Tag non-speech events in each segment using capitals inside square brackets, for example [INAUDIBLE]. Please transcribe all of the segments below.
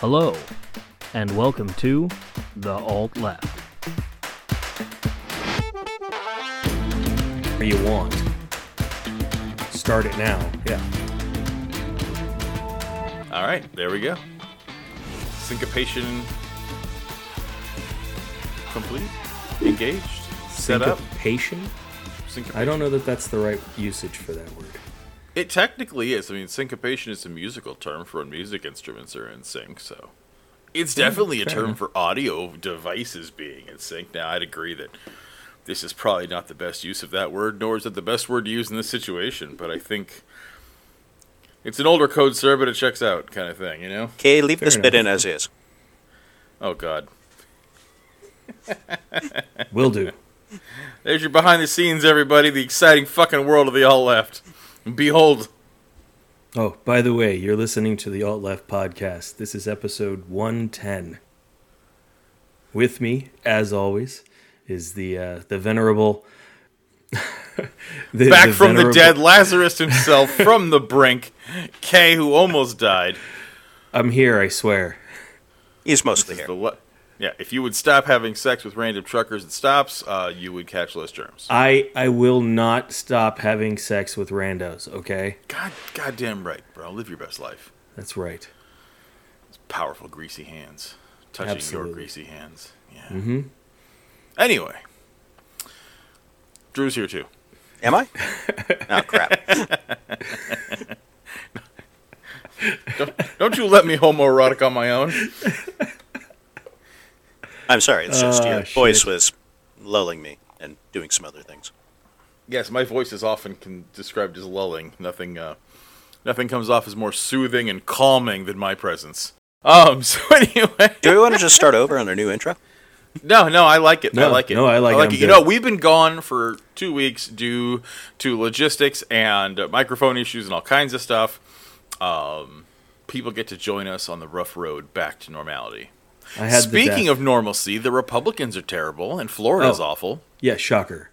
Hello, and welcome to The Alt Left. Where you want. Start it now. Yeah. All right, there we go. Syncopation complete, engaged, set up. Syncopation? Syncopation. I don't know that that's the right usage for that word. It technically is. I mean, syncopation is a musical term for when music instruments are in sync. So, it's definitely a term for audio devices being in sync. Now, I'd agree that this is probably not the best use of that word, nor is it the best word to use in this situation. But I think it's an older code, sir, but it checks out, kind of thing. You know? Okay, leave Fair this bit enough. in as is. Oh God. Will do. There's your behind the scenes, everybody. The exciting fucking world of the Alt Left. Behold. Oh, by the way, you're listening to the Alt Left podcast. This is episode 110. With me, as always, is the uh, the venerable. [LAUGHS] the, Back from the dead, Lazarus himself [LAUGHS] from the brink. Kay, who almost died. I'm here, I swear. He's mostly The here. le- yeah, if you would stop having sex with random truckers at stops, uh, you would catch less germs. I I will not stop having sex with randos. Okay, God, goddamn right, bro. Live your best life. that's right. Powerful, greasy hands. Touching Absolutely. your greasy hands. Yeah. Mm-hmm. Anyway. Drew's here too. Am I? [LAUGHS] Oh crap! Don't you let me homoerotic on my own. I'm sorry. It's just Ah, your shit. voice was lulling me and doing some other things. Yes, my voice is often con- described as lulling. Nothing, uh, nothing comes off as more soothing and calming than my presence. Um. [LAUGHS] So anyway, Do we want to just start over on our new intro? no, no, I like it. I like it. no, I like it. I'm it. You know, we've been gone for two weeks due to logistics and uh, microphone issues and all kinds of stuff. Um, people get to join us on the rough road back to normality. I had Speaking of normalcy, the Republicans are terrible and Florida's Oh. awful. Yeah, shocker.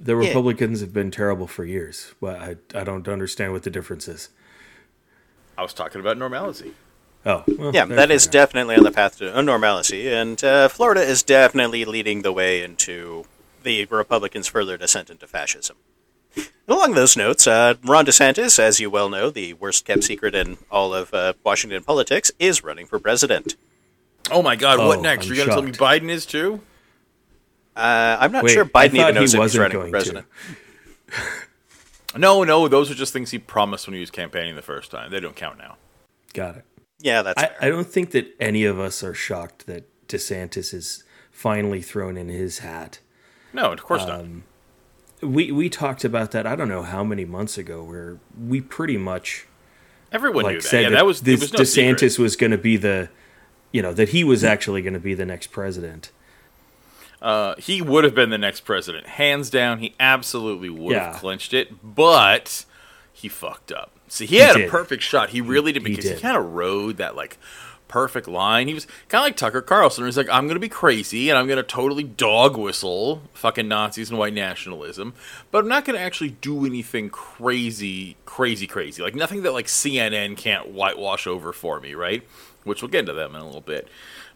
The Yeah. Republicans have been terrible for years. Well, I, I don't understand what the difference is. I was talking about normalcy. Oh, well, Yeah, fair- that fair is enough. definitely on the path to normalcy, and uh, Florida is definitely leading the way into the Republicans' further descent into fascism. Along those notes, uh, Ron DeSantis, as you well know, the worst kept secret in all of uh, Washington politics, is running for president. Oh my God! what Oh, next? I'm You're gonna tell me. Biden is too? Uh, I'm not Wait, sure Biden thought even knows he if he's wasn't running for president. No, no, those are just things he promised when he was campaigning the first time. They don't count now. Got it. Yeah, that's I, fair. I don't think that any of us are shocked that DeSantis is finally thrown in his hat. No, of course Um, We we talked about that. I don't know how many months ago, where we pretty much not. Everyone knew like that. said Yeah, that, that was this was no DeSantis secret. was going to be the, you know, that he was actually going to be the next president. Uh, he would have been the next president, hands down. He absolutely would Yeah. have clinched it, but he fucked up. See, he, had a perfect shot. He really did he because he, did. kind of rode that like perfect line. He was kind of like Tucker Carlson. He's like, I'm going to be crazy and I'm going to totally dog whistle fucking Nazis and white nationalism, but I'm not going to actually do anything crazy, crazy, crazy. Like nothing that like CNN can't whitewash over for me, right? Which we'll get into them in a little bit.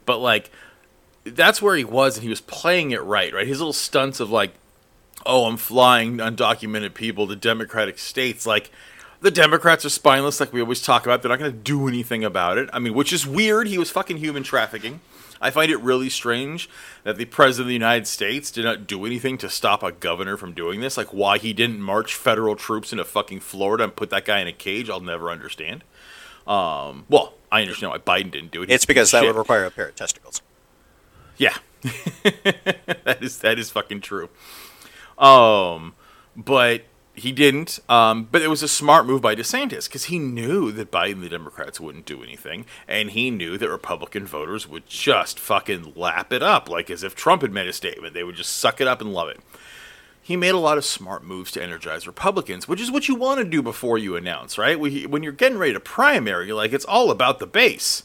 But like that's where he was and he was playing it right, right? His little stunts of like, oh, I'm flying undocumented people to Democratic states. Like, the Democrats are spineless, like we always talk about. They're not going to do anything about it. I mean, which is weird. He was fucking human trafficking. I find it really strange that the President of the United States did not do anything to stop a governor from doing this. Like, why he didn't march federal troops into fucking Florida and put that guy in a cage, I'll never understand. Um, well, I understand why Biden didn't do it. it's because that Shit. would require a pair of testicles. Yeah, [LAUGHS] that is that is fucking true. Um, but he didn't. Um, but it was a smart move by DeSantis because he knew that Biden and the Democrats wouldn't do anything, and he knew that Republican voters would just fucking lap it up, like as if Trump had made a statement. They would just suck it up and love it. He made a lot of smart moves to energize Republicans, which is what you want to do before you announce, right? When you're getting ready to primary, like it's all about the base.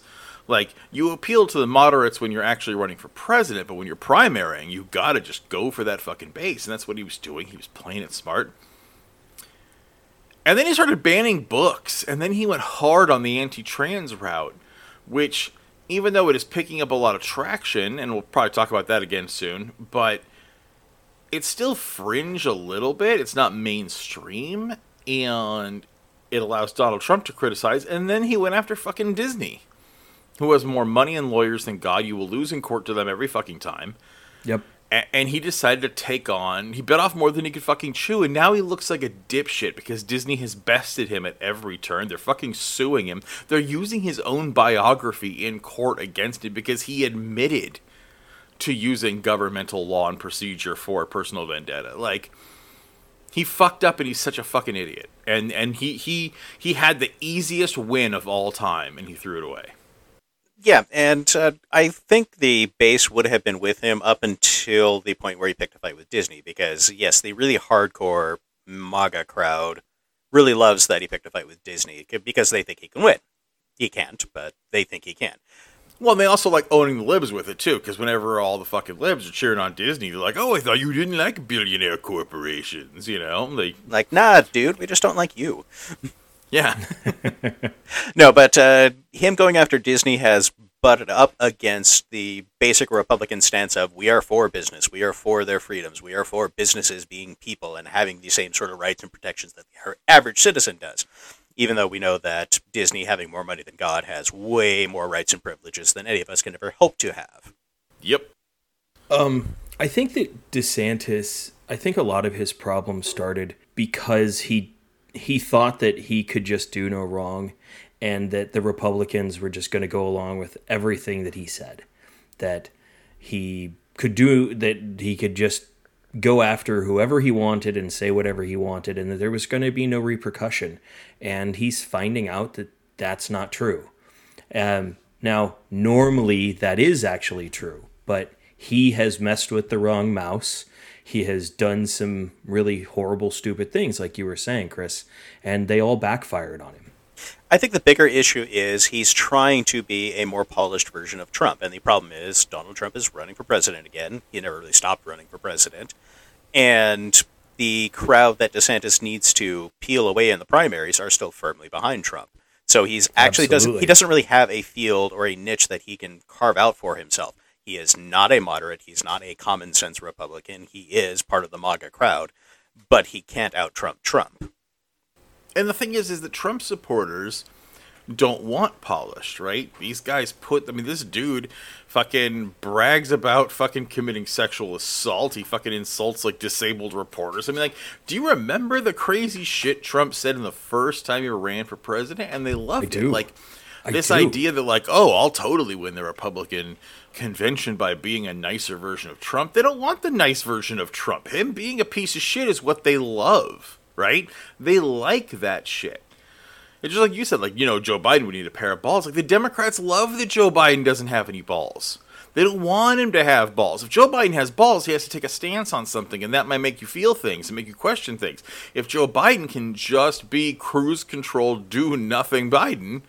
Like you appeal to the moderates when you're actually running for president, but when you're primarying, you gotta just go for that fucking base, and that's what he was doing. He was playing it smart. And then he started banning books, and then he went hard on the anti-trans route. which even though it is picking up a lot of traction, and we'll probably talk about that again soon, but it's still fringe a little bit. It's not mainstream, and it allows Donald Trump to criticize. And then he went after fucking Disney, who has more money and lawyers than God. You will lose in court to them every fucking time. Yep. And he decided to take on. He bit off more than he could fucking chew, and now he looks like a dipshit because Disney has bested him at every turn. They're fucking suing him. They're using his own biography in court against him because he admitted to using governmental law and procedure for personal vendetta. Like he fucked up and he's such a fucking idiot. And and he he he had the easiest win of all time and he threw it away. Yeah, and uh, I think the base would have been with him up until the point where he picked a fight with Disney, because yes, the really hardcore MAGA crowd really loves that he picked a fight with Disney because they think he can win. He can't, but they think he can. Well, and they also like owning the libs with it too, because whenever all the fucking libs are cheering on Disney, they're like, "Oh, I thought you didn't like billionaire corporations," you know? They, Like, nah, dude, we just don't like you. [LAUGHS] yeah, [LAUGHS] No, but uh, him going after Disney has butted up against the basic Republican stance of we are for business, we are for their freedoms, we are for businesses being people and having the same sort of rights and protections that the average citizen does. Even though we know that Disney, having more money than God, has way more rights and privileges than any of us can ever hope to have. yep. Um, I think that DeSantis, I think a lot of his problems started because he he thought that he could just do no wrong and that the Republicans were just going to go along with everything that he said. That he could do that he could just go after whoever he wanted and say whatever he wanted and that there was going to be no repercussion. And he's finding out that that's not true. Um, now, normally that is actually true, but he has messed with the wrong mouse. He has done some really horrible, stupid things, like you were saying, Chris, and they all backfired on him. I think the bigger issue is he's trying to be a more polished version of Trump. And the problem is Donald Trump is running for president again. He never really stopped running for president. And the crowd that DeSantis needs to peel away in the primaries are still firmly behind Trump. So he's actually doesn't he doesn't really have a field or a niche that he can carve out for himself. He is not a moderate, he's not a common sense Republican. He is part of the MAGA crowd, but he can't out Trump Trump. And the thing is, is that Trump supporters don't want polished, right? These guys put, I mean, this dude fucking brags about fucking committing sexual assault. He fucking insults like disabled reporters. I mean, like, do you remember the crazy shit Trump said in the first time he ran for president? And they loved I it. Like, I this do. idea that, like, oh, I'll totally win the Republican convention by being a nicer version of Trump. They don't want the nice version of Trump. Him being a piece of shit is what they love, right? They like that shit. It's just like you said, like, you know, Joe Biden would need a pair of balls. Like, the Democrats love that Joe Biden doesn't have any balls. They don't want him to have balls. If Joe Biden has balls, he has to take a stance on something, and that might make you feel things and make you question things. If Joe Biden can just be cruise control, do nothing Biden,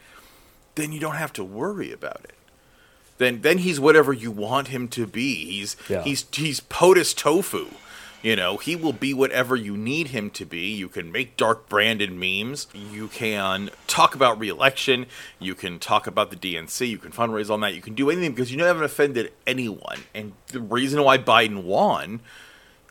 then you don't have to worry about it. Then, then he's whatever you want him to be. He's Yeah. he's he's POTUS tofu. You know, he will be whatever you need him to be. You can make Dark Brandon memes. You can talk about reelection. You can talk about the DNC. You can fundraise on that. You can do anything because you haven't offended anyone. And the reason why Biden won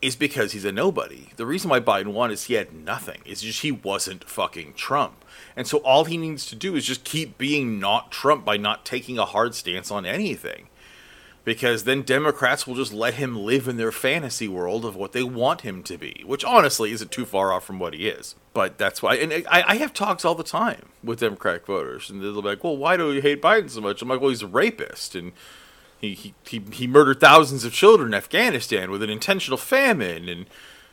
is because he's a nobody. The reason why Biden won is he had nothing. It's just he wasn't fucking Trump. And so all he needs to do is just keep being not Trump by not taking a hard stance on anything because then Democrats will just let him live in their fantasy world of what they want him to be, which honestly isn't too far off from what he is. But that's why, and I, I have talks all the time with Democratic voters, and they'll be like, "Well, why do you hate Biden so much?" I'm like, "Well, he's a rapist, and he he he, murdered thousands of children in Afghanistan with an intentional famine, and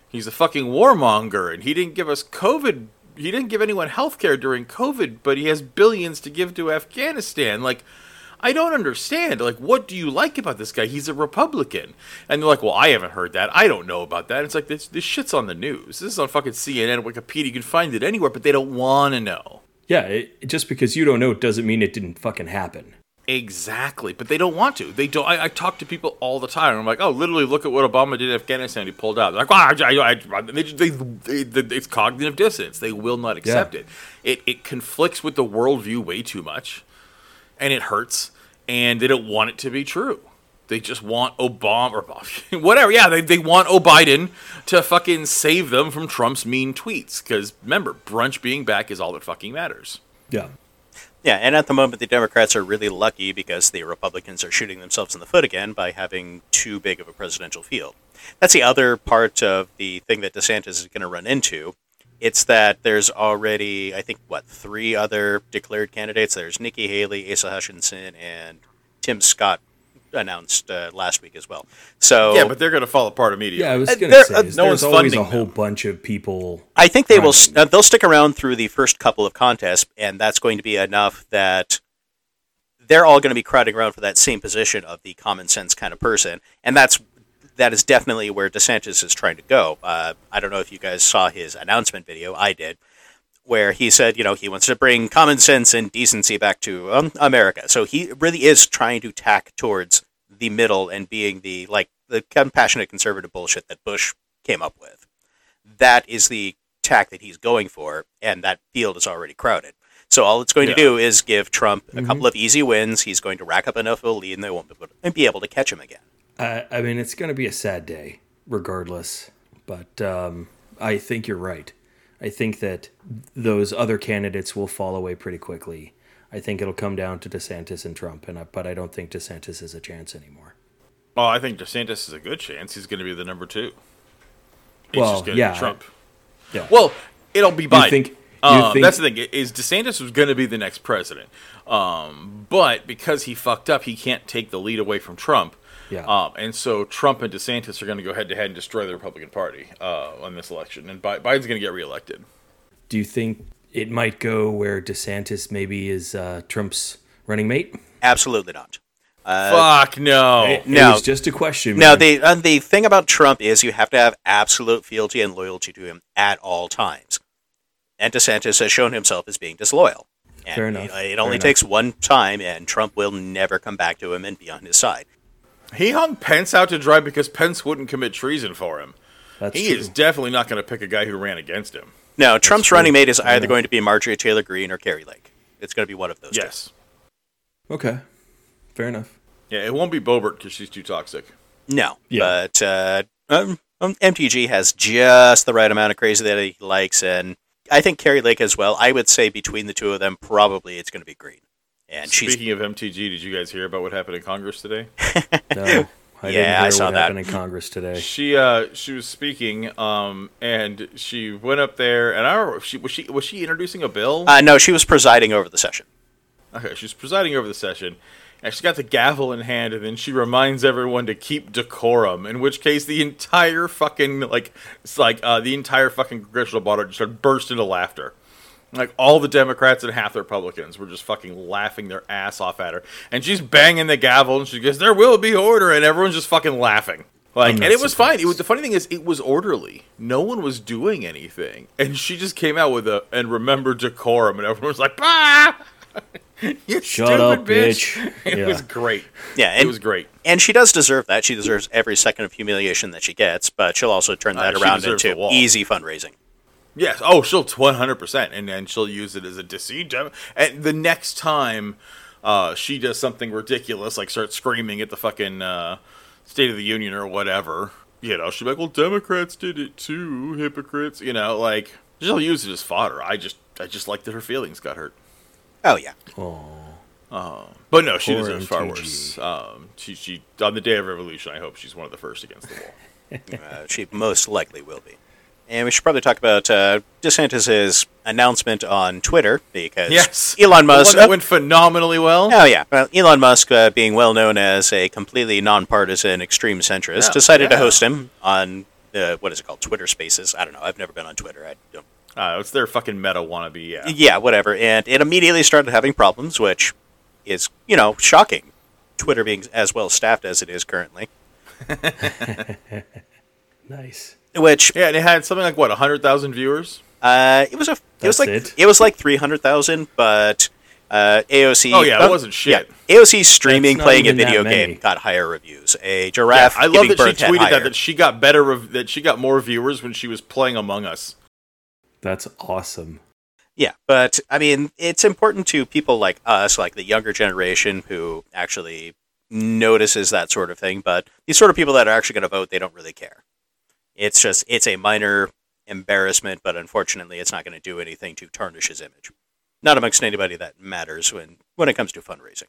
he's a fucking warmonger, and he didn't give us COVID." He didn't give anyone health care during COVID, but he has billions to give to Afghanistan. Like, I don't understand. Like, what do you like about this guy? He's a Republican. And they're like, well, I haven't heard that. I don't know about that. It's like, this, this shit's on the news. This is on fucking CNN, Wikipedia. You can find it anywhere, but they don't want to know. Yeah, it, just because you don't know doesn't mean it didn't fucking happen. Exactly. But they don't want to. They don't. I, I talk to people all the time. I'm like, oh, literally, look at what Obama did in Afghanistan. He pulled out. They're like, well, I, I, they, they, they, it's cognitive dissonance. They will not accept Yeah. it. It it conflicts with the worldview way too much. and it hurts, and they don't want it to be true. They just want Obama or [LAUGHS] whatever. Yeah, they, they want O'Biden to fucking save them from Trump's mean tweets. Because remember, brunch being back is all that fucking matters. Yeah. Yeah, and at the moment, the Democrats are really lucky because the Republicans are shooting themselves in the foot again by having too big of a presidential field. That's the other part of the thing that DeSantis is going to run into. It's that there's already, I think, what, three other declared candidates? There's Nikki Haley, Asa Hutchinson, and Tim Scott announced uh, last week as well. So Yeah, but they're going to fall apart immediately. Yeah, I was Uh, gonna there- say uh, is no there's one's always a whole them. bunch of people. I think they will. Uh, they'll stick around through the first couple of contests, and that's going to be enough that they're all going to be crowding around for that same position of the common sense kind of person, and that's that is definitely where DeSantis is trying to go. Uh, I don't know if you guys saw his announcement video. I did, where he said, you know, he wants to bring common sense and decency back to um, America. So he really is trying to tack towards the middle and being the like the compassionate conservative bullshit that Bush came up with. That is the tack that he's going for, and that field is already crowded. So all it's going Yeah. to do is give Trump a couple of easy wins. He's going to rack up enough of a lead, and they won't be able to, be able to catch him again. I, I mean, it's going to be a sad day, regardless. But um, I think you're right. I think that those other candidates will fall away pretty quickly. I think it'll come down to DeSantis and Trump, and I, but I don't think DeSantis has a chance anymore. Oh, I think DeSantis is a good chance. He's going to be the number two. He's Well, just going to yeah, be Trump. Yeah. Well, it'll be Biden. think- you Uh, think- that's the thing. Is DeSantis was going to be the next president, um, but because he fucked up, he can't take the lead away from Trump. Yeah. Um, and so Trump and DeSantis are going to go head to head and destroy the Republican Party uh, on this election, and Bi- Biden's going to get reelected. Do you think it might go where DeSantis maybe is uh, Trump's running mate? Absolutely not. Fuck no. It No. was just a question. Now, man. the uh, the thing about Trump is you have to have absolute fealty and loyalty to him at all times. And DeSantis has shown himself as being disloyal. And Fair enough. It, it Fair only enough. takes one time, and Trump will never come back to him and be on his side. He hung Pence out to dry because Pence wouldn't commit treason for him. That's he true. is definitely not going to pick a guy who ran against him. No, Trump's true. running mate is either going to be Marjorie Taylor Greene or Kari Lake. It's going to be one of those. two. Yes. Okay. Fair enough. Yeah, it won't be Boebert because she's too toxic. No, Yeah. but uh, um, um, MTG has just the right amount of crazy that he likes, and I think Kari Lake as well. I would say between the two of them, probably it's going to be Greene. And she's Speaking of MTG, did you guys hear about what happened in Congress today? [LAUGHS] No, I [LAUGHS] Yeah, didn't hear I saw what that. happened in Congress today. She uh she was speaking um and she went up there and I don't know if she was she was she introducing a bill? uh, no, she was presiding over the session. Okay, she's presiding over the session, and she's got the gavel in hand, and then she reminds everyone to keep decorum. In which case, the entire fucking like, it's like uh, the entire fucking congressional body just started burst into laughter. Like all the Democrats and half the Republicans were just fucking laughing their ass off at her, and she's banging the gavel, and she goes, "There will be order," and everyone's just fucking laughing. Like, and not it was fine. It was the funny thing is, it was orderly. No one was doing anything, and she just came out with a and remember decorum, and everyone was like, "Bah!" [LAUGHS] you Shut stupid up, bitch. bitch. [LAUGHS] It Yeah. was great. Yeah, it was great. And she does deserve that. She deserves every second of humiliation that she gets, but she'll also turn Uh, that she around into easy fundraising. Yes. Oh, she'll one hundred percent, and then she'll use it as a deceit. And the next time uh, she does something ridiculous, like start screaming at the fucking uh, State of the Union or whatever, you know, she'll be like, "Well, Democrats did it too, hypocrites." You know, like she'll use it as fodder. I just, I just like that her feelings got hurt. Oh, yeah. Oh. Uh, But no, she Poor deserves far worse. Um, she, she on the day of revolution. I hope she's one of the first against the wall. [LAUGHS] Uh, she most likely will be. And we should probably talk about uh, DeSantis' announcement on Twitter because Yes, Elon The one Musk. that went phenomenally well. Oh yeah, well, Elon Musk, uh, being well known as a completely nonpartisan extreme centrist, Yeah, decided to host him on uh, what is it called, Twitter Spaces. I don't know. I've never been on Twitter. I don't. Uh, it's their fucking meta wannabe. Yeah. Yeah, whatever. And it immediately started having problems, which is you know shocking. Twitter being as well staffed as it is currently, [LAUGHS] Nice. Which Yeah, and it had something like what hundred thousand viewers. uh, it was a it was like it? was like three hundred thousand, but uh, AOC. Oh, yeah, it uh, wasn't shit. Yeah, AOC streaming playing a video game got higher reviews. A giraffe. I love that she tweeted that that she got better rev- that she got more viewers when she was playing Among Us. That's awesome. Yeah, but I mean, it's important to people like us, like the younger generation, who actually notices that sort of thing. But these sort of people that are actually going to vote, they don't really care. It's just it's a minor embarrassment, but unfortunately, it's not going to do anything to tarnish his image. Not amongst anybody that matters when when it comes to fundraising.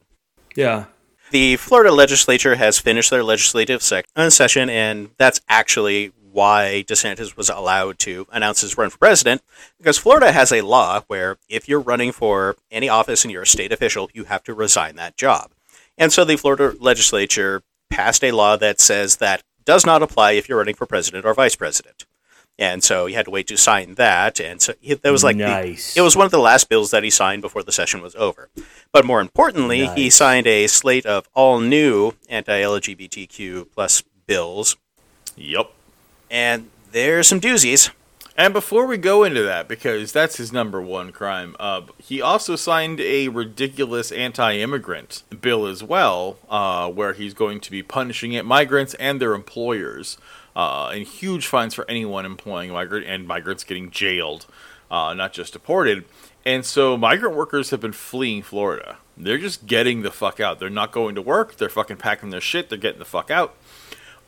Yeah. The Florida legislature has finished their legislative sec- uh, session, and that's actually why DeSantis was allowed to announce his run for president. Because Florida has a law where if you're running for any office and you're a state official, you have to resign that job. And so the Florida legislature passed a law that says that does not apply if you're running for president or vice president. And so he had to wait to sign that, and so he, that was like Nice. the, it was one of the last bills that he signed before the session was over. But more importantly, he signed a slate of all new anti-LGBTQ plus bills, Yep. and there's some doozies. And before we go into that, because that's his number one crime, uh, he also signed a ridiculous anti-immigrant bill as well, uh, where he's going to be punishing it migrants and their employers, uh, and huge fines for anyone employing migrant and migrants getting jailed, uh, not just deported. And so migrant workers have been fleeing Florida. They're just getting the fuck out. They're not going to work. They're fucking packing their shit. They're getting the fuck out.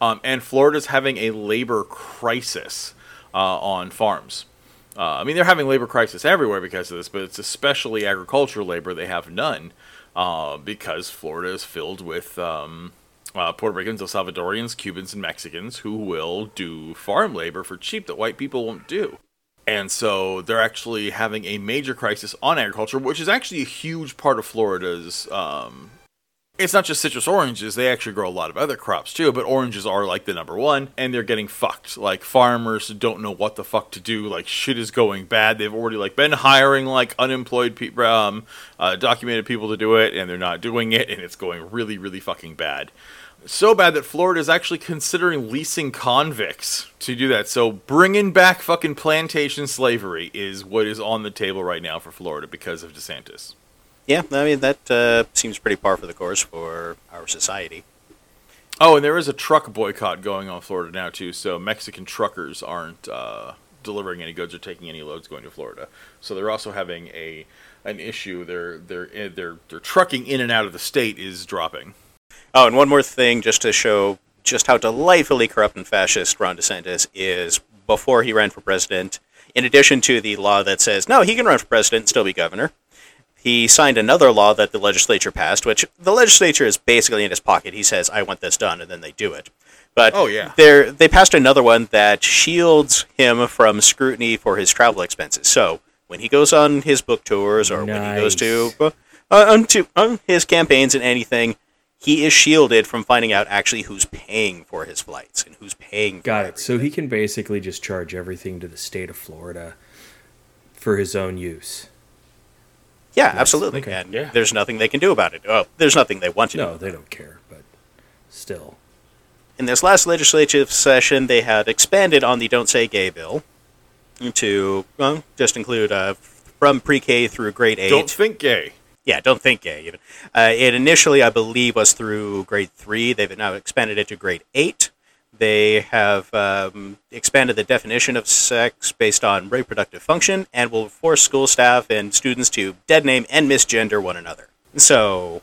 Um, and Florida's having a labor crisis uh, on farms. Uh, I mean, they're having labor crisis everywhere because of this, but it's especially agricultural labor. They have none uh, because Florida is filled with um, uh, Puerto Ricans, El Salvadorians, Cubans, and Mexicans who will do farm labor for cheap that white people won't do. And so they're actually having a major crisis on agriculture, which is actually a huge part of Florida's um, it's not just citrus oranges they actually grow a lot of other crops too but oranges are like the number one and they're getting fucked like farmers don't know what the fuck to do like shit is going bad they've already like been hiring like unemployed people um, uh, documented people to do it and they're not doing it and it's going really really fucking bad so bad that Florida is actually considering leasing convicts to do that. So bringing back fucking plantation slavery is what is on the table right now for Florida because of DeSantis. Yeah, I mean that uh, seems pretty par for the course for our society. Oh, and there is a truck boycott going on in Florida now too. So Mexican truckers aren't uh, delivering any goods or taking any loads going to Florida. So they're also having a an issue. Their their eh, their their trucking in and out of the state is dropping. Oh, and one more thing, just to show just how delightfully corrupt and fascist Ron DeSantis is. Before he ran for president, in addition to the law that says no, he can run for president and still be governor, he signed another law that the legislature passed, which the legislature is basically in his pocket. He says, "I want this done," and then they do it. But Oh, yeah. they they passed another one that shields him from scrutiny for his travel expenses. So when he goes on his book tours or when he goes to uh, on to on his campaigns and anything, he is shielded from finding out actually who's paying for his flights and who's paying. For Got it. So he can basically just charge everything to the state of Florida for his own use. Yeah, absolutely. Okay. And Yeah. there's nothing they can do about it. Oh, there's nothing they want to. do No, they don't care, but still. In this last legislative session, they had expanded on the "Don't Say Gay" bill to well, just include uh, from pre-K through grade eight. Don't think gay. yeah, don't think gay even. Uh, it initially, I believe, was through grade three. They've now expanded it to grade eight. They have um, expanded the definition of sex based on reproductive function and will force school staff and students to dead name and misgender one another. So,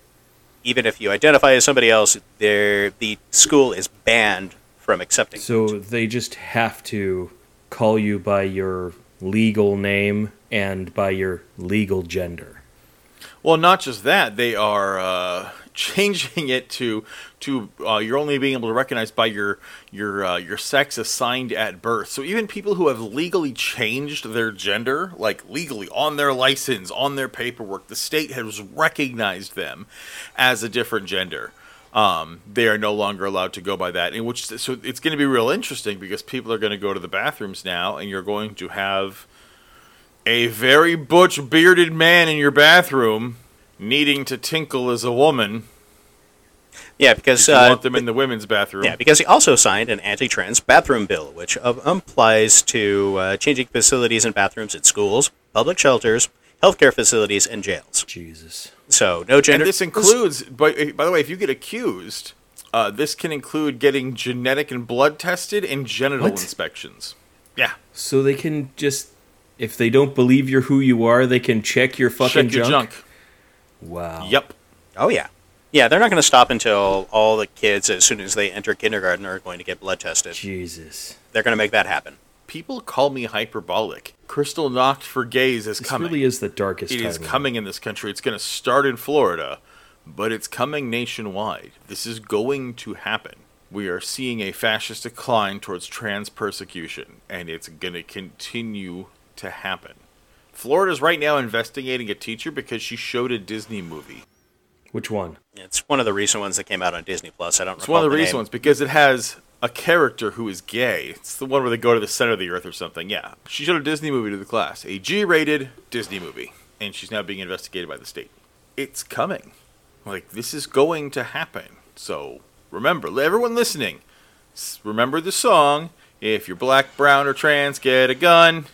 even if you identify as somebody else, there the school is banned from accepting. So they just have to call you by your legal name and by your legal gender. Well, not just that, they are uh, changing it to to uh, you're only being able to recognize by your your uh, your sex assigned at birth. So even people who have legally changed their gender, like legally on their license, on their paperwork, the state has recognized them as a different gender. Um, they are no longer allowed to go by that. In which so it's going to be real interesting because people are going to go to the bathrooms now, and you're going to have a very butch bearded man in your bathroom needing to tinkle as a woman. Yeah, because you uh, want them in the women's bathroom. Yeah, because he also signed an anti-trans bathroom bill, which uh, applies to uh, changing facilities and bathrooms at schools, public shelters, healthcare facilities, and jails. Jesus. So no gender. and this includes, by, by the way, if you get accused, uh, this can include getting genetic and blood tested and genital What? inspections. Yeah. So they can just If they don't believe you're who you are, they can check your fucking Check your junk. junk. Wow. Yep. Oh yeah, yeah. They're not going to stop until all the kids, as soon as they enter kindergarten, are going to get blood tested. Jesus. They're going to make that happen. People call me hyperbolic. Kristallnacht for Gays is This coming. really is the darkest It time. is of coming in this country. It's going to start in Florida, but it's coming nationwide. This is going to happen. We are seeing a fascist decline towards trans persecution, and it's going to continue to happen. Florida's right now investigating a teacher because she showed a Disney movie. Which one? It's one of the recent ones that came out on Disney Plus. I don't. Remember. It's recall one of the name. recent ones because it has a character who is gay. It's the one where they go to the center of the earth or something. Yeah. She showed a Disney movie to the class, a G rated Disney movie, and she's now being investigated by the state. It's coming. Like, this is going to happen. So, remember, everyone listening, remember the song If you're black, brown, or trans, get a gun.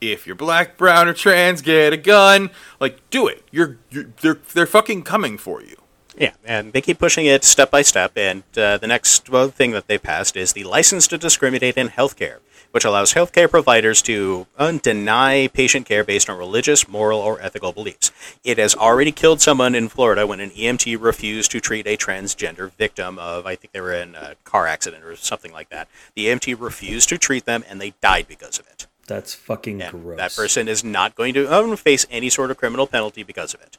If you're black, brown, or trans, get a gun. Like, do it. You're, you're they're they're fucking coming for you. Yeah, and they keep pushing it step by step. And uh, the next thing that they passed is the license to discriminate in healthcare, which allows healthcare providers to deny patient care based on religious, moral, or ethical beliefs. It has already killed someone in Florida when an EMT refused to treat a transgender victim of, I think they were in a car accident or something like that. The EMT refused to treat them, and they died because of it. That's fucking And gross. that person is not going to um, face any sort of criminal penalty because of it.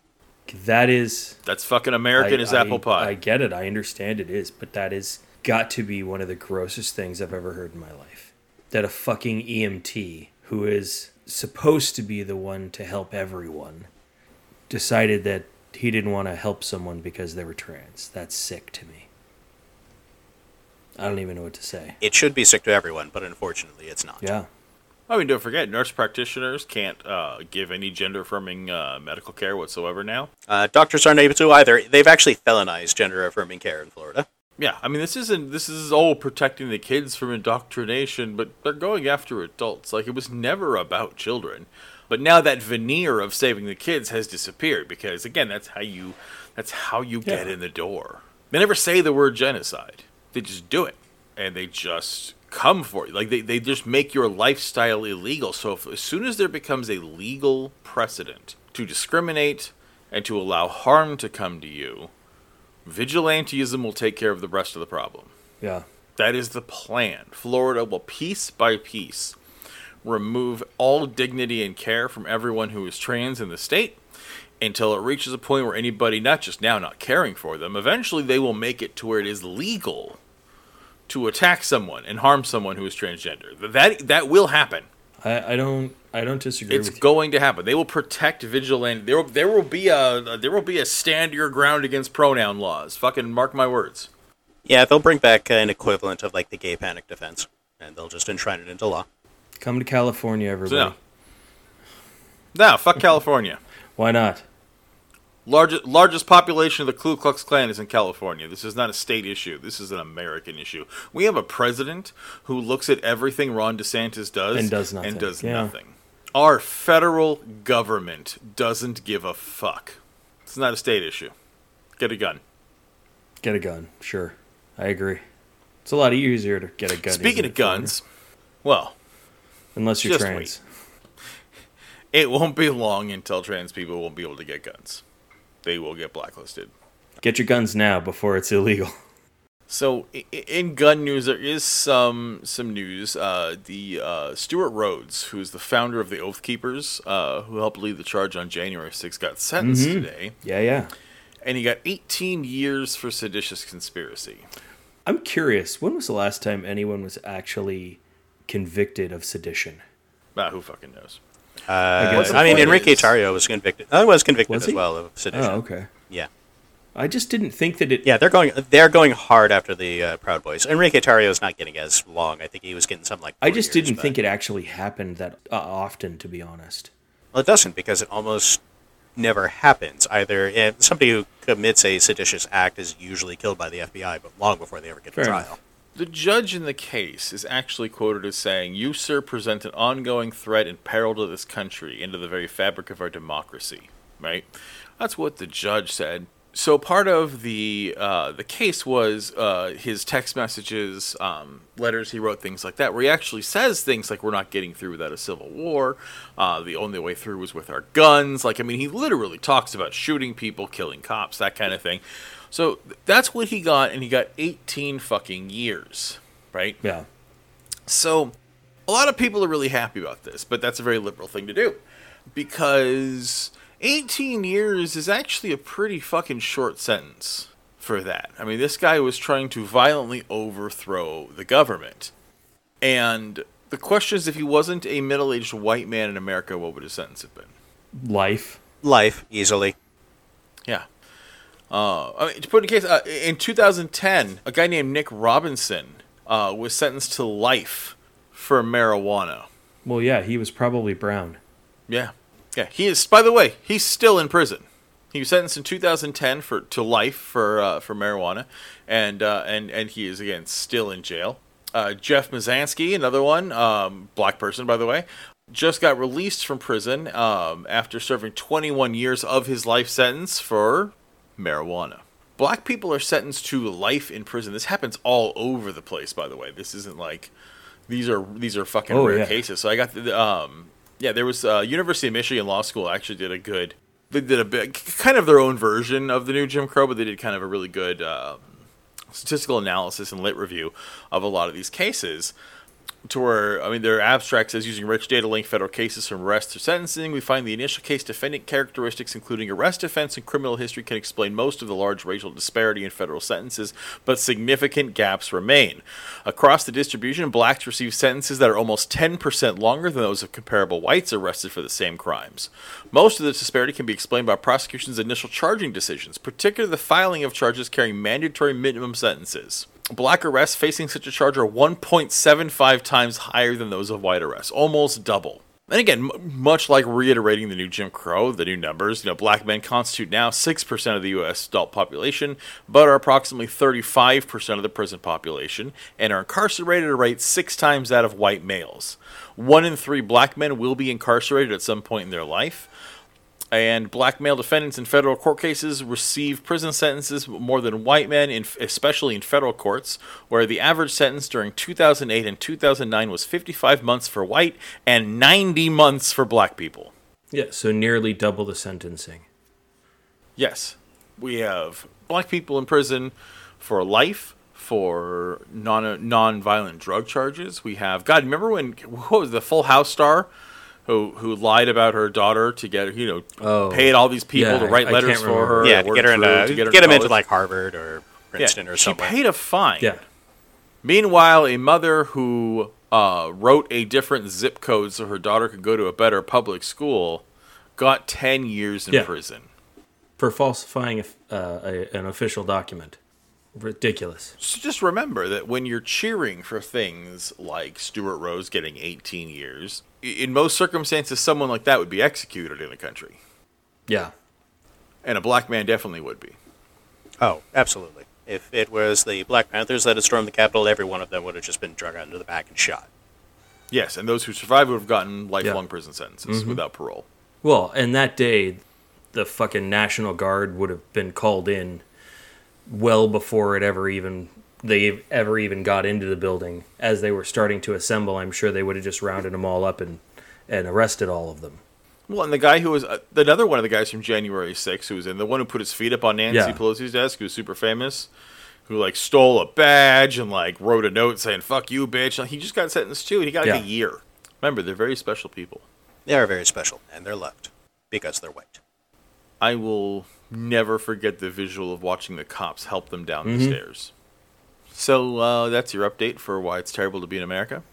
That is. That's fucking American I- as I- apple pie. I get it. I understand it is, but that is got to be one of the grossest things I've ever heard in my life. That a fucking EMT who is supposed to be the one to help everyone decided that he didn't want to help someone because they were trans. That's sick to me. I don't even know what to say. It should be sick to everyone, but unfortunately, it's not. Yeah. I mean, don't forget, nurse practitioners can't uh, give any gender affirming uh, medical care whatsoever now. Uh, doctors aren't able to either. They've actually felonized gender affirming care in Florida. Yeah, I mean, this isn't this is all protecting the kids from indoctrination, but they're going after adults. Like it was never about children, but now that veneer of saving the kids has disappeared because again, that's how you that's how you get in the door. They never say the word genocide; they just do it, and they just come for you. Like they, they just make your lifestyle illegal. So if, as soon as there becomes a legal precedent to discriminate and to allow harm to come to you, vigilantism will take care of the rest of the problem. Yeah. That is the plan. Florida will piece by piece remove all dignity and care from everyone who is trans in the state until it reaches a point where anybody, not just now not caring for them, eventually they will make it to where it is legal to attack someone and harm someone who is transgender. That that will happen. I, I don't I don't disagree It's with you. going to happen. They will protect vigilante. There, will- there will be a there will be a stand your ground against pronoun laws. Fucking mark my words. Yeah, they'll bring back an equivalent of like the gay panic defense, and they'll just enshrine it into law. Come to California, So everybody. no, no, fuck California. Why not? Largest largest population of the Ku Klux Klan is in California. This is not a state issue. This is an American issue. We have a president who looks at everything Ron DeSantis does And does nothing. And does Yeah. nothing. Our federal government doesn't give a fuck. It's not a state issue. Get a gun. Get a gun. Sure. I agree. It's a lot easier to get a gun. Speaking of guns, well, Unless you're trans. [LAUGHS] it won't be long until trans people won't be able to get guns. They will get blacklisted. Get your guns now before it's illegal. [LAUGHS] So, in gun news, there is some some news. Uh, the uh, Stewart Rhodes, who's the founder of the Oath Keepers, uh, who helped lead the charge on January 6th, got sentenced Mhm. today, Yeah, yeah. and he got 18 years for seditious conspiracy. I'm curious. When was the last time anyone was actually convicted of sedition? Ah, who fucking knows? Uh, I mean, Enrique is- Tarrio was convicted. I was convicted Was as well of sedition. Oh, okay. Yeah, I just didn't think that it. yeah, they're going. They're going hard after the uh, Proud Boys. Enrique Tarrio is not getting as long. I think he was getting something like. I just years, didn't but- think it actually happened that uh, often, to be honest. Well, it doesn't because it almost never happens. Either eh, somebody who commits a seditious act is usually killed by the FBI, but long before they ever get to trial. enough. The judge in the case is actually quoted as saying, You, sir, present an ongoing threat and peril to this country and to the very fabric of our democracy. Right? That's what the judge said. so part of the uh, the case was uh, his text messages, um, letters he wrote, things like that, where he actually says things like, "We're not getting through without a civil war. Uh, the only way through was with our guns." Like, I mean, he literally talks about shooting people, killing cops, that kind of thing. So that's what he got, and he got 18 fucking years, right? Yeah. So, a lot of people are really happy about this, but that's a very liberal thing to do because 18 years is actually a pretty fucking short sentence for that. I mean, this guy was trying to violently overthrow the government. And the question is if he wasn't a middle aged white man in America, what would his sentence have been? Life. Life, easily. Yeah. Uh, I mean, to put in case, uh, in 2010, a guy named Nick Robinson uh, was sentenced to life for marijuana. Well, yeah, he was probably brown. Yeah, yeah. He is. By the way, he's still in prison. He was sentenced in 2010 for to life for uh, for marijuana, and uh, and and he is again still in jail. Uh, Jeff Mizanskey, another one, um, black person by the way, just got released from prison um, after serving 21 years of his life sentence for marijuana. Black people are sentenced to life in prison. This happens all over the place, by the way. This isn't like these are these are fucking Oh, rare yeah. cases. So I got the um yeah, there was uh, University of Michigan Law School actually did a good they did a bit kind of their own version of the new Jim Crow, but they did kind of a really good um, statistical analysis and lit review of a lot of these cases to where I mean their abstract says using rich data link federal cases from arrest to sentencing, we find the initial case defendant characteristics including arrest offense and criminal history can explain most of the large racial disparity in federal sentences, but significant gaps remain. Across the distribution, blacks receive sentences that are almost 10% longer than those of comparable whites arrested for the same crimes. Most of this disparity can be explained by prosecution's initial charging decisions, particularly the filing of charges carrying mandatory minimum sentences. Black arrests facing such a charge are 1.75 times higher than those of white arrests, almost double. And again, m- much like reiterating the new Jim Crow, the new numbers, you know, black men constitute now 6% of the U.S. adult population, but are approximately 35% of the prison population, and are incarcerated at a rate six times that of white males. One in three black men will be incarcerated at some point in their life and black male defendants in federal court cases receive prison sentences more than white men, in, especially in federal courts, where the average sentence during 2008 and 2009 was 55 months for white and 90 months for black people. Yeah, so nearly double the sentencing. Yes, we have black people in prison for life for non non-violent drug charges. We have God. Remember when what was the Full House star who who lied about her daughter to get you know Oh. paid all these people Yeah, to write I- I letters can't for her, yeah, to to get her into to get, her him into like Harvard or Princeton yeah, or something. she paid a fine. Yeah. Meanwhile, a mother who uh, wrote a different zip code so her daughter could go to a better public school got 10 years in Yeah. prison. For falsifying a, uh, a, an official document. Ridiculous. So just remember that when you're cheering for things like Stewart Rhodes getting 18 years, in most circumstances, someone like that would be executed in the country. Yeah. And a black man definitely would be. Oh, absolutely. If it was the Black Panthers that had stormed the Capitol, every one of them would have just been drug out into the back and shot. Yes, and those who survived would have gotten lifelong prison sentences mm-hmm. without parole. Well, and that day, the fucking National Guard would have been called in well before it ever even they ever even got into the building. As they were starting to assemble, I'm sure they would have just rounded them all up and and arrested all of them. Well, and the guy who was uh, another one of the guys from January 6th who was in the one who put his feet up on Nancy Yeah. Pelosi's desk, who was super famous, who like stole a badge and like wrote a note saying "fuck you, bitch." Like, he just got sentenced too, and he got like Yeah. a year. Remember, they're very special people. They are very special, and they're loved because they're white. I will never forget the visual of watching the cops help them down the stairs. So uh, that's your update for why it's terrible to be in America.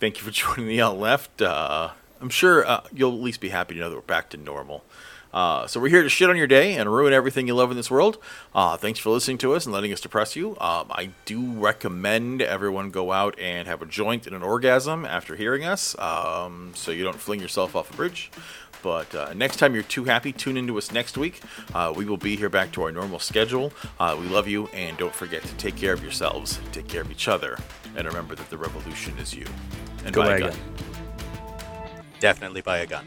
Thank you for [LAUGHS] joining the Alt Left. Uh, I'm sure uh, you'll at least be happy to know that we're back to normal. Uh, so we're here to shit on your day and ruin everything you love in this world. Uh, thanks for listening to us and letting us depress you. Um, I do recommend everyone go out and have a joint and an orgasm after hearing us, um, so you don't fling yourself off a bridge. But uh, next time you're too happy, tune into us next week. Uh, we will be here back to our normal schedule. Uh, we love you, and don't forget to take care of yourselves, take care of each other, and remember that the revolution is you. And Go buy a wagon. gun. Definitely buy a gun.